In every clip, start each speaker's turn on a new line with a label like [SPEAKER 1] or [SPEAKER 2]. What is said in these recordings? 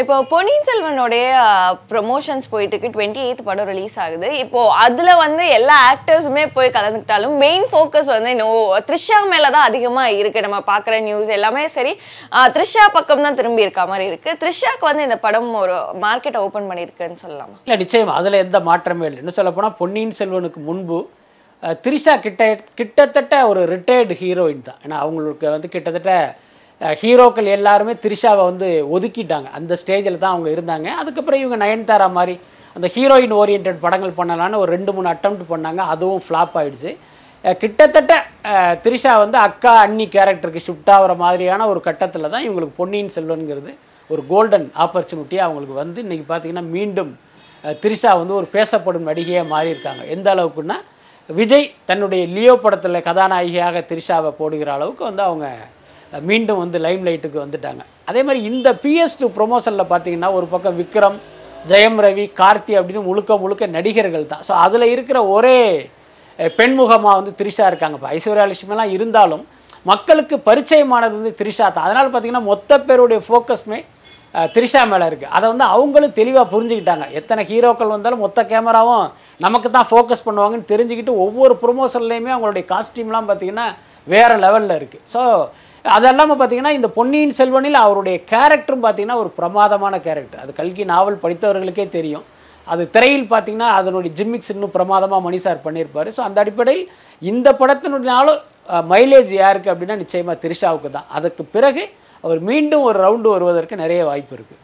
[SPEAKER 1] இப்போ பொன்னியின் செல்வனுடைய ப்ரொமோஷன்ஸ் போயிட்டு இருக்கு டுவெண்ட்டி எயித் படம் ரிலீஸ் ஆகுது. இப்போ அதுல வந்து எல்லா ஆக்டர்ஸுமே போய் கலந்துக்கிட்டாலும் மெயின் ஃபோக்கஸ் வந்து இன்னும் த்ரிஷா மேல தான் அதிகமா இருக்கு. நம்ம பார்க்குற நியூஸ் எல்லாமே சரி. த்ரிஷா பக்கம் தான் திரும்பி இருக்க மாதிரி இருக்கு. த்ரிஷாக்கு வந்து இந்த படம் ஒரு மார்க்கெட் ஓபன் பண்ணியிருக்குன்னு சொல்லலாமா?
[SPEAKER 2] இல்லை நிச்சயமா. அதில் எந்த மாற்றமே இல்லை. இன்னும் சொல்லப்போனால் பொன்னியின் செல்வனுக்கு முன்பு த்ரிஷா கிட்ட கிட்டத்தட்ட ஒரு ரிட்டையர்டு ஹீரோயின் தான். ஏன்னா அவங்களுக்கு வந்து கிட்டத்தட்ட ஹீரோக்கள் எல்லாருமே த்ரிஷாவை வந்து ஒதுக்கிட்டாங்க. அந்த ஸ்டேஜில் தான் அவங்க இருந்தாங்க. அதுக்கப்புறம் இவங்க நயன்தாரா மாதிரி அந்த ஹீரோயின் ஓரியன்ட் படங்கள் பண்ணலான்னு ஒரு ரெண்டு மூணு அட்டம் பண்ணாங்க. அதுவும் ஃப்ளாப் ஆகிடுச்சு கிட்டத்தட்ட த்ரிஷா வந்து அக்கா அண்ணி கேரக்டருக்கு ஷிஃப்ட் ஆகிற மாதிரியான ஒரு கட்டத்தில் தான் இவங்களுக்கு பொன்னியின் செல்வன்கிறது ஒரு கோல்டன் ஆப்பர்ச்சுனிட்டியாக அவங்களுக்கு வந்து இன்றைக்கி பார்த்தீங்கன்னா மீண்டும் த்ரிஷா வந்து ஒரு பேசப்படும் நடிகையாக மாறியிருக்காங்க. எந்த அளவுக்குன்னா விஜய் தன்னுடைய லியோ படத்தில் கதாநாயகியாக த்ரிஷாவை போடுகிற அளவுக்கு வந்து அவங்க மீண்டும் வந்து லைம் லைட்டுக்கு வந்துட்டாங்க. அதே மாதிரி இந்த பிஎஸ் டூ ப்ரொமோஷனில் பார்த்தீங்கன்னா ஒரு பக்கம் விக்ரம் ஜெயம் ரவி கார்த்தி அப்படின்னு முழுக்க முழுக்க நடிகர்கள் தான். ஸோ அதில் இருக்கிற ஒரே பெண்முகமாக வந்து த்ரிஷா இருக்காங்க. இப்போ ஐஸ்வர்யா லட்சுமிலாம் இருந்தாலும் மக்களுக்கு பரிச்சயமானது வந்து த்ரிஷா தான். அதனால் பார்த்தீங்கன்னா மொத்த பேருடைய ஃபோக்கஸ்மே த்ரிஷா மேலே இருக்குது அதை வந்து அவங்களும் தெளிவாக புரிஞ்சுக்கிட்டாங்க. எத்தனை ஹீரோக்கள் வந்தாலும் மொத்த கேமராவும் நமக்கு தான் ஃபோக்கஸ் பண்ணுவாங்கன்னு தெரிஞ்சுக்கிட்டு ஒவ்வொரு ப்ரொமோஷன்லேயுமே அவங்களுடைய காஸ்டியூம்லாம் பார்த்தீங்கன்னா வேறு லெவலில் இருக்குது ஸோ அது இல்லாமல் பார்த்தீங்கன்னா இந்த பொன்னியின் செல்வனில் அவருடைய கேரக்டரும் பார்த்தீங்கன்னா ஒரு பிரமாதமான கேரக்டர் அது கல்கி நாவல் படித்தவர்களுக்கே தெரியும். அது திரையில் பார்த்தீங்கன்னா அதனுடைய ஜிம்மிக்ஸ் இன்னும் பிரமாதமாக மணி சார் பண்ணியிருப்பார். ஸோ அந்த அடிப்படையில் இந்த படத்தினுடையாலும் மைலேஜ் யாருக்கு அப்படின்னா நிச்சயமாக திரிஷாவுக்கு தான். அதுக்கு பிறகு அவர் மீண்டும் ஒரு ரவுண்டு வருவதற்கு நிறைய வாய்ப்பு இருக்குது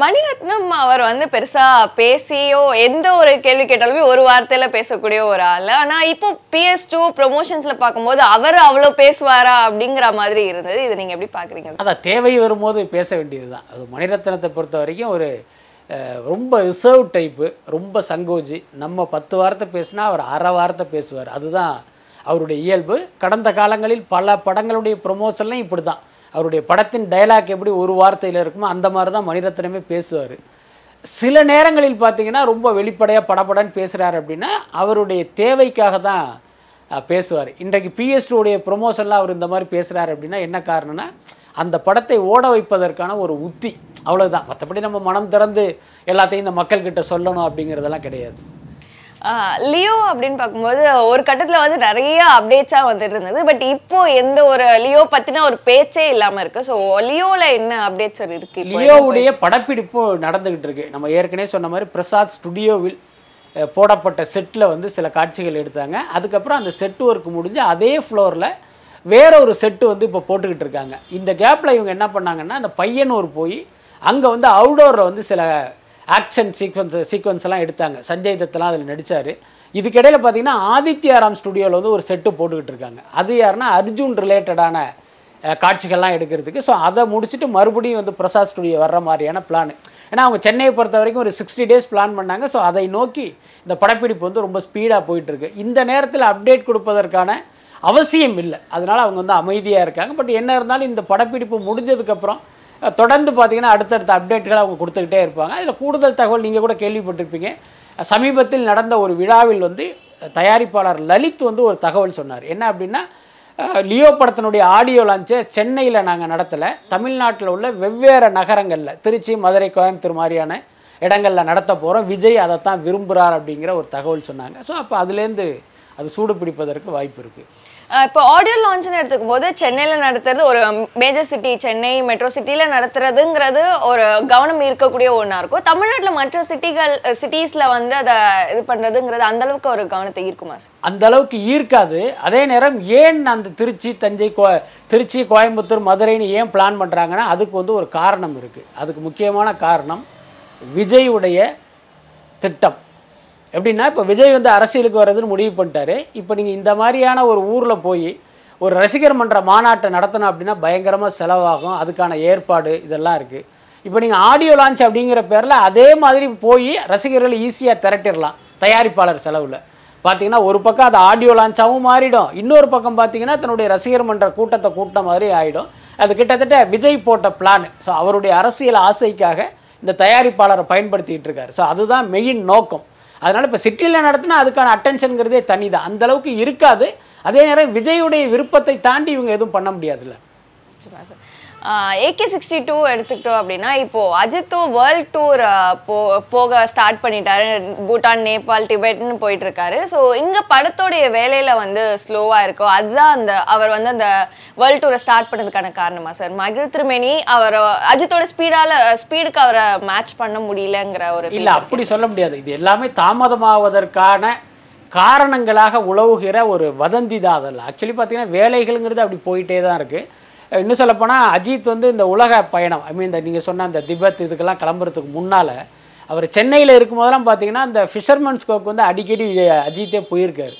[SPEAKER 1] மணிரத்னம் அவர் வந்து பெருசா பேசியோ எந்த ஒரு கேள்வி கேட்டாலுமே ஒரு வார்த்தையில பேசக்கூடிய ஒரு ஆள். ஆனா இப்போ பிஎஸ் டூ ப்ரொமோஷன்ஸ்ல பார்க்கும்போது அவர் அவ்வளோ பேசுவாரா அப்படிங்கிற மாதிரி இருந்தது. இதை நீங்க எப்படி பாக்குறீங்க
[SPEAKER 2] அதான் தேவை வரும்போது பேச வேண்டியது தான் அது மணிரத்னத்தை பொறுத்த வரைக்கும் ஒரு ரொம்ப ரிசர்வ் டைப்பு ரொம்ப சங்கோஜி. நம்ம பத்து வார்த்தை பேசினா அவர் அரை வார்த்தை பேசுவார். அதுதான் அவருடைய இயல்பு. கடந்த காலங்களில் பல படங்களுடைய ப்ரொமோஷன்லாம் இப்படி தான் அவருடைய படத்தின் டயலாக் எப்படி ஒரு வார்த்தையில் இருக்குமோ அந்த மாதிரி தான் மணிரத்னமே பேசுவார். சில நேரங்களில் பார்த்தீங்கன்னா ரொம்ப வெளிப்படையாக படப்படன்னு பேசுகிறாரு அப்படின்னா அவருடைய தேவைக்காக தான் பேசுவார். இன்றைக்கு பிஎஸ்டியுடைய ப்ரொமோஷனில் அவர் இந்த மாதிரி பேசுகிறாரு அப்படின்னா என்ன காரணம்னா அந்த படத்தை ஓட வைப்பதற்கான ஒரு உத்தி. அவ்வளோதான் மற்றபடி நம்ம மனம் திறந்து எல்லாத்தையும் இந்த மக்கள்கிட்ட சொல்லணும் அப்படிங்கிறதெல்லாம் கிடையாது.
[SPEAKER 1] லியோ அப்படின்னு பார்க்கும்போது ஒரு கட்டத்துல வந்து நிறைய அப்டேட்ஸா வந்துட்டு இருந்தது. பட் இப்போ எந்த ஒரு லியோ பத்தின ஒரு பேச்சே இல்லாம இருக்கு. ஸோ லியோல என்ன அப்டேட்ஸ் இருக்கு?
[SPEAKER 2] லியோவுடைய படப்பிடிப்பு நடந்துகிட்டு இருக்கு. நம்ம ஏற்கனவே சொன்ன மாதிரி பிரசாத் ஸ்டுடியோவில் போடப்பட்ட செட்டில் வந்து சில காட்சிகள் எடுத்தாங்க. அதுக்கப்புறம் அந்த செட் ஒர்க் முடிஞ்சு அதே ஃப்ளோரில் வேற ஒரு செட்டு வந்து இப்போ போட்டுக்கிட்டு இருக்காங்க. இந்த கேப்பில் இவங்க என்ன பண்ணாங்கன்னா அந்த பையனூர் போய் அங்கே வந்து அவுடோரில் வந்து சில ஆக்ஷன் சீக்வன்ஸ் சீக்வன்ஸ் எல்லாம் எடுத்தாங்க. சஞ்சய் தத்தெல்லாம் அதில் நடித்தார் இதுக்கிடையில் பார்த்தீங்கன்னா ஆதித்யாராம் ஸ்டுடியோவில் வந்து ஒரு செட்டு போட்டுக்கிட்டு இருக்காங்க. அது யாருன்னா அர்ஜுன் ரிலேட்டடான காட்சிகள்லாம் எடுக்கிறதுக்கு. ஸோ அதை முடிச்சுட்டு மறுபடியும் வந்து பிரசாத் ஸ்டுடியோ வர்ற மாதிரியான பிளான் ஏன்னா அவங்க சென்னையை பொறுத்த வரைக்கும் ஒரு சிக்ஸ்டி டேஸ் பிளான் பண்ணாங்க. ஸோ அதை நோக்கி இந்த படப்பிடிப்பு வந்து ரொம்ப ஸ்பீடாக போயிட்டுருக்கு. இந்த நேரத்தில் அப்டேட் கொடுப்பதற்கான அவசியம் இல்லை. அதனால் அவங்க வந்து அமைதியாக இருக்காங்க. பட் என்ன இருந்தாலும் இந்த படப்பிடிப்பு முடிஞ்சதுக்கப்புறம் தொடர்ந்து பார்த்தீங்கன்னா அடுத்தடுத்த அப்டேட்களை அவங்க கொடுத்துக்கிட்டே இருப்பாங்க. அதில் கூடுதல் தகவல் நீங்கள் கூட கேள்விப்பட்டிருப்பீங்க. சமீபத்தில் நடந்த ஒரு விழாவில் வந்து தயாரிப்பாளர் லலித் வந்து ஒரு தகவல் சொன்னார். என்ன அப்படின்னா லியோ படத்தினுடைய ஆடியோ லான்ச்சை சென்னையில் நாங்கள் நடத்தலை. தமிழ்நாட்டில் உள்ள வெவ்வேறு நகரங்களில் திருச்சி மதுரை கோயம்புத்தூர் மாதிரியான இடங்களில் நடத்த போகிறோம் விஜய் அதைத்தான் விரும்புகிறார் அப்படிங்கிற ஒரு தகவல் சொன்னாங்க. ஸோ அப்போ அதுலேருந்து அது சூடு பிடிப்பதற்கு வாய்ப்பு இருக்குது
[SPEAKER 1] இப்போ ஆடியோ லான்ச்னு எடுத்துக்கும் போது சென்னையில் நடத்துறது ஒரு மேஜர் சிட்டி சென்னை மெட்ரோ சிட்டியில் நடத்துறதுங்கிறது ஒரு கவனம் இருக்கக்கூடிய ஒன்றா இருக்கும். தமிழ்நாட்டில் மற்ற சிட்டிகள் சிட்டிஸில் வந்து அதை இது பண்ணுறதுங்கிறது அந்த அளவுக்கு ஒரு கவனத்தை ஈர்க்குமா சார்
[SPEAKER 2] அந்த அளவுக்கு ஈர்க்காது. அதே நேரம் ஏன் அந்த திருச்சி தஞ்சை கோ திருச்சி கோயம்புத்தூர் மதுரைன்னு ஏன் பிளான் பண்ணுறாங்கன்னா அதுக்கு வந்து ஒரு காரணம் இருக்குது அதுக்கு முக்கியமான காரணம் விஜய் உடைய திட்டம். எப்படின்னா இப்போ விஜய் வந்து அரசியலுக்கு வர்றதுன்னு முடிவு பண்ணிட்டாரு. இப்போ நீங்கள் இந்த மாதிரியான ஒரு ஊரில் போய் ஒரு ரசிகர் மன்ற மாநாட்டை நடத்தணும் அப்படின்னா பயங்கரமாக செலவாகும். அதுக்கான ஏற்பாடு இதெல்லாம் இருக்குது இப்போ நீங்கள் ஆடியோ லான்ச் அப்படிங்கிற பேரில் அதே மாதிரி போய் ரசிகர்களை ஈஸியாக திரட்டிடலாம் தயாரிப்பாளர் செலவில். பார்த்தீங்கன்னா ஒரு பக்கம் அது ஆடியோ லான்ச்சாகவும் மாறிடும். இன்னொரு பக்கம் பார்த்தீங்கன்னா தன்னுடைய ரசிகர் மன்ற கூட்டத்தை கூட்ட மாதிரி ஆகிடும் அது கிட்டத்தட்ட விஜய் போட்ட பிளான் ஸோ அவருடைய அரசியல் ஆசைக்காக இந்த தயாரிப்பாளரை பயன்படுத்திக்கிட்டு இருக்காரு. ஸோ அதுதான் மெயின் நோக்கம். அதனால் இப்போ சிட்டியில் நடத்தினா அதுக்கான அட்டென்ஷனுங்கிறதே தனி தான் அந்த அளவுக்கு இருக்காது. அதே நேரம் விஜயுடைய விருப்பத்தை தாண்டி இவங்க எதுவும் பண்ண முடியாதுல்ல.
[SPEAKER 1] நிச்சயமா சார் ஏகே சிக்ஸ்டி டூ எடுத்துக்கிட்டோம் அப்படின்னா இப்போ அஜித்தும் வேர்ல்ட் டூர் போ போக ஸ்டார்ட் பண்ணிட்டாரு. பூட்டான் நேபாள் டிபெட்னு போயிட்டு இருக்காரு ஸோ இங்கே படத்தோடைய வேலையில் வந்து ஸ்லோவாக இருக்கும் அதுதான் அந்த அவர் வந்து அந்த வேர்ல்ட் டூரை ஸ்டார்ட் பண்ணதுக்கான காரணமா சார் மகிழ் திருமேனி அவர் அஜித்தோட ஸ்பீடால ஸ்பீடுக்கு அவரை மேட்ச் பண்ண முடியலங்கிற ஒரு
[SPEAKER 2] இல்லை அப்படி சொல்ல முடியாது. இது எல்லாமே தாமதமாவதற்கான காரணங்களாக உழவுகிற ஒரு வதந்தி தான் அதெல்லாம். ஆக்சுவலி பார்த்தீங்கன்னா வேலைகள்ங்கிறது அப்படி போயிட்டே தான் இருக்குது இன்னும் சொல்லப்போனால் அஜித் வந்து இந்த உலக பயணம். ஐ மீன் இந்த நீங்கள் சொன்ன அந்த திபெத் இதுக்கெல்லாம் கிளம்புறதுக்கு முன்னால் அவர் சென்னையில் இருக்கும்போதெல்லாம் பார்த்தீங்கன்னா இந்த ஃபிஷர்மன்ஸ் கோக்கு வந்து அடிக்கடி அஜித்தே போயிருக்காரு.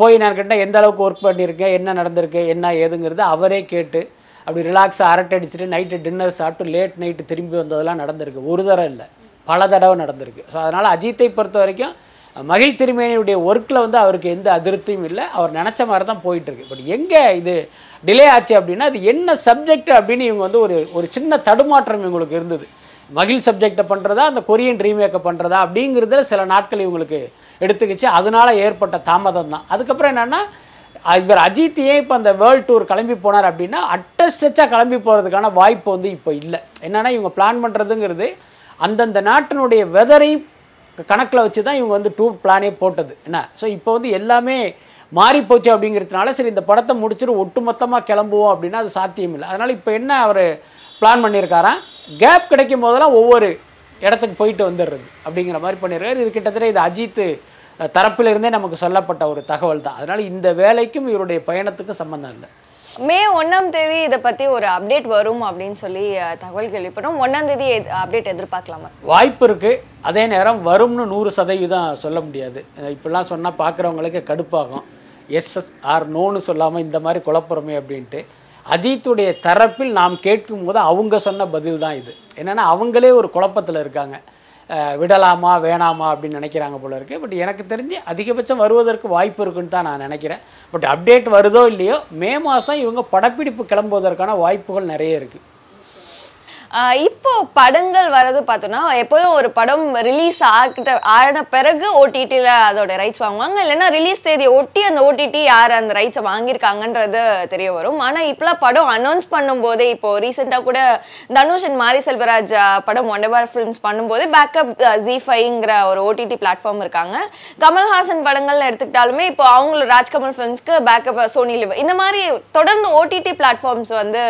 [SPEAKER 2] போய் நான் கேட்டால் எந்த அளவுக்கு ஒர்க் பண்ணியிருக்கேன் என்ன நடந்திருக்கு? என்ன ஏதுங்கிறது அவரே கேட்டு அப்படி ரிலாக்ஸாக அரட்டை அடிச்சுட்டு நைட்டு டின்னர் சாப்பிட்டு லேட் நைட்டு திரும்பி வந்ததெல்லாம் நடந்திருக்கு. ஒரு தடவை இல்லை. பல தடவை நடந்திருக்கு. ஸோ அதனால் அஜித்தை பொறுத்த வரைக்கும் மகிழ் திருமேனியுடைய ஒர்க்கில் வந்து அவருக்கு எந்த அதிருப்தியும் இல்லை. அவர் நினச்ச மாதிரி தான் போயிட்டுருக்கு. பட் எங்கே இது டிலே ஆச்சு அப்படின்னா அது என்ன சப்ஜெக்ட் அப்படின்னு இவங்க வந்து ஒரு ஒரு சின்ன தடுமாற்றம் இவங்களுக்கு இருந்தது. மகிழ் சப்ஜெக்டை பண்ணுறதா அந்த கொரியன் ரீமேக்கை பண்ணுறதா அப்படிங்கிறதுல சில நாட்கள் இவங்களுக்கு எடுத்துக்கிச்சு. அதனால ஏற்பட்ட தாமதம் தான் அதுக்கப்புறம் என்னென்னா இவர் அஜித் ஏன் இப்போ அந்த வேர்ல்ட் டூர் கிளம்பி போனார் அப்படின்னா அட்டஸ்டச்சாக கிளம்பி போகிறதுக்கான வாய்ப்பு வந்து இப்போ இல்லை. என்னென்னா இவங்க பிளான் பண்ணுறதுங்கிறது அந்தந்த நாட்டினுடைய வெதரையும் கணக்கில் வச்சு தான் இவங்க வந்து டூர் பிளானே போட்டது. என்ன? ஸோ இப்போ வந்து எல்லாமே மாறி போச்சு அப்படிங்கிறதுனால சரி இந்த படத்தை முடிச்சுட்டு ஒட்டுமொத்தமாக கிளம்புவோம் அப்படின்னா அது சாத்தியம் இல்லை அதனால் இப்போ என்ன அவர் பிளான் பண்ணியிருக்காராம் கேப் கிடைக்கும் போதெல்லாம் ஒவ்வொரு இடத்துக்கு போயிட்டு வந்துடுறது அப்படிங்கிற மாதிரி பண்ணியிருக்காரு இது கிட்டத்தட்ட இது அஜித்து தரப்பிலிருந்தே நமக்கு சொல்லப்பட்ட ஒரு தகவல் தான் அதனால் இந்த வேலைக்கும் இவருடைய பயணத்துக்கும் சம்மந்தம் இல்லை.
[SPEAKER 1] மே ஒன்றாம் தேதி இதை பற்றி ஒரு அப்டேட் வரும் அப்படின்னு சொல்லி தகவல் கேள்விப்பட்டோம். ஒன்றாம் தேதி அப்டேட் எதிர்பார்க்கலாமா?
[SPEAKER 2] வாய்ப்பு இருக்குது அதே நேரம் வரும்னு நூறு சதவீதம் சொல்ல முடியாது. இப்படிலாம் சொன்னால் பார்க்குறவங்களுக்கு கடுப்பாகும். எஸ் ஆர் நோன்னு சொல்லாமல் இந்த மாதிரி குழப்புறமே அப்படின்ட்டு. அஜித்துடைய தரப்பில் நாம் கேட்கும் போது அவங்க சொன்ன பதில் தான் இது. என்னென்னா அவங்களே ஒரு குழப்பத்தில் இருக்காங்க. விடலாமா வேணாமா அப்படின்னு நினைக்கிறாங்க போல இருக்குது பட் எனக்கு தெரிஞ்சு அதிகபட்சம் வருவதற்கு வாய்ப்பு இருக்குன்னு தான் நான் நினைக்கிறேன். பட் அப்டேட் வருதோ இல்லையோ மே மாதம் இவங்க படப்பிடிப்பு கிளம்புவதற்கான வாய்ப்புகள் நிறைய இருக்குது
[SPEAKER 1] இப்போ படங்கள் வர்றது பார்த்தோன்னா எப்போதும் ஒரு படம் ரிலீஸ் ஆகிட்ட ஆன பிறகு ஓடிடியில் அதோட ரைட்ஸ் வாங்குவாங்க. இல்லைன்னா ரிலீஸ் தேதியை ஒட்டி அந்த ஓடிடி யார் அந்த ரைட்ஸை வாங்கியிருக்காங்கன்றது தெரிய வரும். ஆனால் இப்போலாம் படம் அனௌன்ஸ் பண்ணும்போதே இப்போ ரீசெண்டாக கூட தனுஷ் அண்ட் மாரி செல்வராஜ் படம் ஒண்டபார் ஃபிலிம்ஸ் பண்ணும்போது பேக்கப் ஜி ஃபைங்கிற ஒரு ஓடிடி பிளாட்ஃபார்ம் இருக்காங்க. கமல்ஹாசன் படங்கள்னு எடுத்துக்கிட்டாலுமே இப்போ அவங்கள ராஜ்கமல் ஃபிலிம்ஸ்க்கு பேக்கப் சோனி லிவ் இந்த மாதிரி தொடர்ந்து ஓடிடி பிளாட்ஃபார்ம்ஸ் வந்து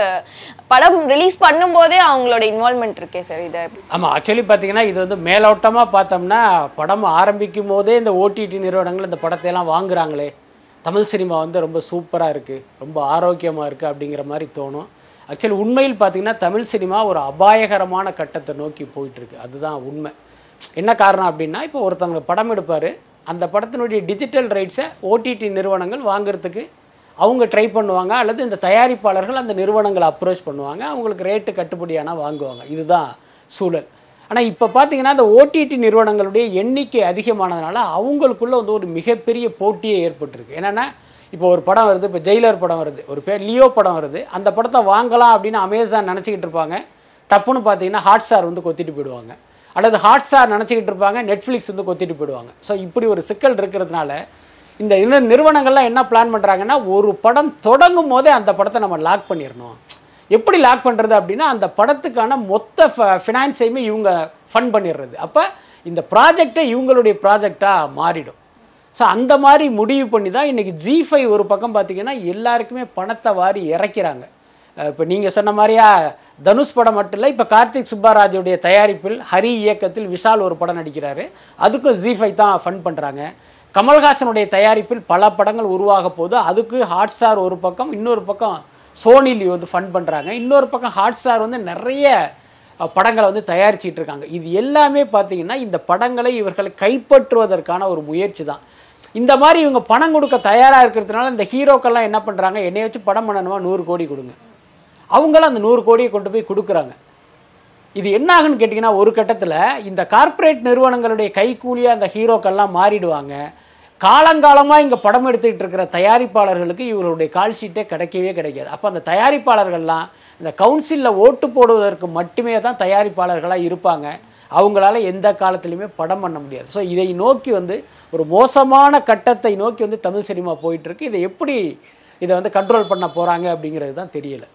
[SPEAKER 1] படம் ரிலீஸ் பண்ணும்போதே அவங்க அவங்களோட இன்வால்மெண்ட் இருக்கே சார் இதை.
[SPEAKER 2] ஆமாம் ஆக்சுவலி பார்த்தீங்கன்னா இது வந்து மேலோட்டமாக பார்த்தோம்னா படம் ஆரம்பிக்கும் போதே இந்த ஓடிடி நிறுவனங்கள் இந்த படத்தை எல்லாம் வாங்குறாங்களே. தமிழ் சினிமா வந்து ரொம்ப சூப்பராக இருக்குது ரொம்ப ஆரோக்கியமாக இருக்குது அப்படிங்கிற மாதிரி தோணும். ஆக்சுவலி உண்மையில் பார்த்தீங்கன்னா தமிழ் சினிமா ஒரு அபாயகரமான கட்டத்தை நோக்கி போயிட்டுருக்கு. அதுதான் உண்மை. என்ன காரணம் அப்படின்னா இப்போ ஒருத்தவங்க படம் எடுப்பார் அந்த படத்தினுடைய டிஜிட்டல் ரைட்ஸை ஓடிடி நிறுவனங்கள் வாங்குறதுக்கு அவங்க ட்ரை பண்ணுவாங்க அல்லது இந்த தயாரிப்பாளர்கள் அந்த நிறுவனங்களை அப்ரோச் பண்ணுவாங்க அவங்களுக்கு ரேட்டு கட்டுப்படியானால் வாங்குவாங்க. இதுதான் சூழல். ஆனால் இப்போ பார்த்தீங்கன்னா இந்த ஓடிடி நிறுவனங்களுடைய எண்ணிக்கை அதிகமானதுனால அவங்களுக்குள்ள வந்து ஒரு மிகப்பெரிய போட்டியே ஏற்பட்டிருக்கு. என்னென்னா இப்போ ஒரு படம் வருது இப்போ ஜெயிலர் படம் வருது ஒரு பேர் லியோ படம் வருது. அந்த படத்தை வாங்கலாம் அப்படின்னு அமேசான் நினச்சிக்கிட்டு இருப்பாங்க. டப்புன்னு பார்த்தீங்கன்னா ஹாட் ஸ்டார் வந்து கொத்திட்டு போயிடுவாங்க. அல்லது ஹாட் ஸ்டார் நினச்சிக்கிட்டு இருப்பாங்க நெட்ஃப்ளிக்ஸ் வந்து கொத்திட்டு போயிடுவாங்க. ஸோ இப்படி ஒரு சிக்கல் இருக்கிறதுனால இந்த இன்னும் நிறுவனங்கள்லாம் என்ன பிளான் பண்ணுறாங்கன்னா ஒரு படம் தொடங்கும் போதே அந்த படத்தை நம்ம லாக் பண்ணிடணும் எப்படி லாக் பண்ணுறது அப்படின்னா அந்த படத்துக்கான மொத்த ஃபினான்ஸையுமே இவங்க ஃபண்ட் பண்ணிடுறது அப்போ இந்த ப்ராஜெக்டை இவங்களுடைய ப்ராஜெக்டாக மாறிடும். ஸோ அந்த மாதிரி முடிவு பண்ணி தான் இன்றைக்கி ஜி ஃபைவ் ஒரு பக்கம் பார்த்தீங்கன்னா எல்லாருக்குமே பணத்தை வாரி இறக்கிறாங்க. இப்போ நீங்கள் சொன்ன மாதிரியா தனுஷ் படம் மட்டும் இல்லை இப்போ கார்த்திக் சுப்பாராஜுடைய தயாரிப்பில் ஹரி இயக்கத்தில் விஷால் ஒரு படம் நடிக்கிறாரு. அதுக்கும் ஜி ஃபைவ் தான் ஃபண்ட் பண்ணுறாங்க கமல்ஹாசனுடைய தயாரிப்பில் பல படங்கள் உருவாக போது அதுக்கு ஹாட் ஸ்டார் ஒரு பக்கம் இன்னொரு பக்கம் சோனிலி வந்து ஃபண்ட் பண்ணுறாங்க இன்னொரு பக்கம் ஹாட் ஸ்டார் வந்து நிறைய படங்களை வந்து தயாரிச்சிட்டு இருக்காங்க. இது எல்லாமே பார்த்தீங்கன்னா இந்த படங்களை இவர்களை கைப்பற்றுவதற்கான ஒரு முயற்சி தான். இந்த மாதிரி இவங்க பணம் கொடுக்க தயாராக இருக்கிறதுனால இந்த ஹீரோக்கெல்லாம் என்ன பண்ணுறாங்க என்னைய வச்சு படம் பண்ணணுமா? நூறு கோடி கொடுங்க. அவங்களும் அந்த நூறு கோடியை கொண்டு போய் கொடுக்குறாங்க. இது என்ன ஆகுன்னு கேட்டிங்கன்னா ஒரு கட்டத்தில் இந்த கார்ப்பரேட் நிறுவனங்களுடைய கைக்கூலியாக அந்த ஹீரோக்கள்லாம் மாறிடுவாங்க. காலங்காலமாக இங்கே படம் எடுத்துக்கிட்டு இருக்கிற தயாரிப்பாளர்களுக்கு இவர்களுடைய கால் ஷீட்டே கிடைக்கவே கிடைக்காது. அப்போ அந்த தயாரிப்பாளர்கள்லாம் இந்த கவுன்சிலில் ஓட்டு போடுவதற்கு மட்டுமே தான் தயாரிப்பாளர்களாக இருப்பாங்க. அவங்களால எந்த காலத்துலையுமே படம் பண்ண முடியாது. ஸோ இதை நோக்கி வந்து ஒரு மோசமான கட்டத்தை நோக்கி வந்து தமிழ் சினிமா போயிட்டுருக்கு இதை எப்படி இதை வந்து கண்ட்ரோல் பண்ண போகிறாங்க அப்படிங்கிறது தான் தெரியலை.